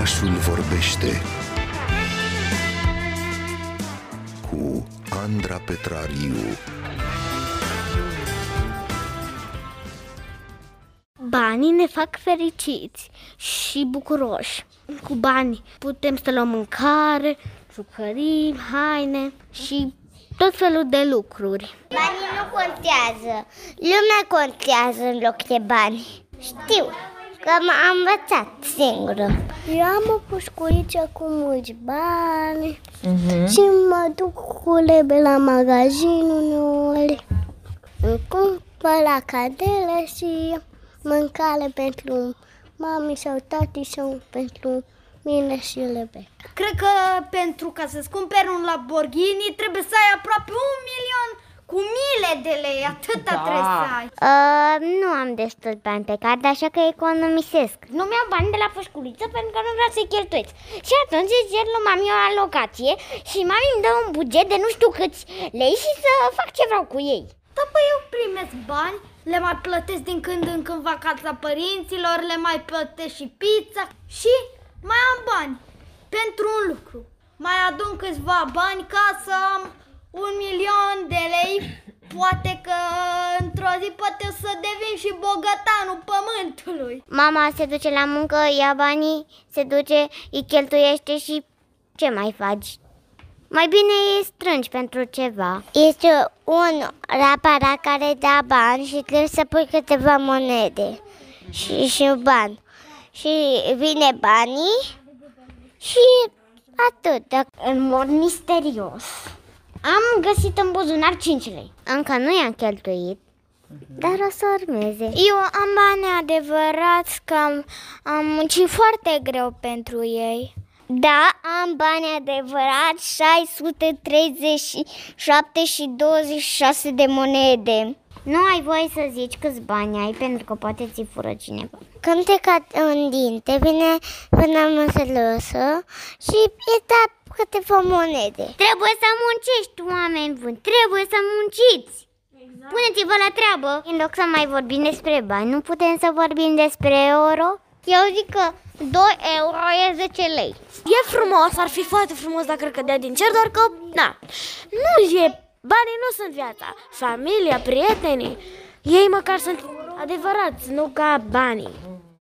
Orașul vorbește cu Andra Petrariu. Banii ne fac fericiți și bucuroși. Cu bani putem să luăm mâncare, jucării, haine și tot felul de lucruri. Banii nu contează. Lumea contează în loc de bani. Știu că am învățat singură. Eu am o pușculiță cu mulți bani uh-huh. și mă duc cu lebe la magazin uneori. Îmi cumpăr la cadele și mâncare pentru mami sau tati sau pentru mine și lebe. Cred că pentru ca să-ți cumperi un Lamborghini trebuie să ai aproape un milion cu mile de lei, atâta da. trebuie să ai. Uh, nu am destul bani pe card, așa că economisesc. Nu mi-au bani de la pușculiță pentru că nu vreau să-i cheltuiesc. Și atunci îți cer lui mami o alocație și mami îmi dă un buget de nu știu câți lei și să fac ce vreau cu ei. Da, păi eu primesc bani, le mai plătesc din când în când vacanța părinților, le mai plătesc și pizza și mai am bani pentru un lucru. Mai adun câțiva bani ca să am un milion de lei, poate că într-o zi poate să devin și bogătanul pământului. Mama se duce la muncă, ia banii, se duce, îi cheltuiește și ce mai faci? Mai bine îi strângi pentru ceva. Este un rapara care dă bani și trebuie să pui câteva monede și, și bani. Și vine banii și atât. În mod misterios. Am găsit în buzunar 5 lei. Încă nu i-am cheltuit, dar o să urmeze. Eu am bani adevărați că am, am muncit foarte greu pentru ei. Da, am bani adevărați, 637 și 26 de monede. Nu ai voie să zici câți bani ai, pentru că poate ți fură cineva. Când te cad în dinte, vine până măsălăsă și îți da câteva monede. Trebuie să muncești, oameni buni, trebuie să munciți. Exact. Puneți-vă la treabă. În loc să mai vorbim despre bani, nu putem să vorbim despre euro? Eu zic că 2 euro e 10 lei. E frumos, ar fi foarte frumos dacă ar cădea din cer, doar că, na, nu e, banii nu sunt viața. Familia, prietenii, ei măcar sunt adevărați, nu ca banii.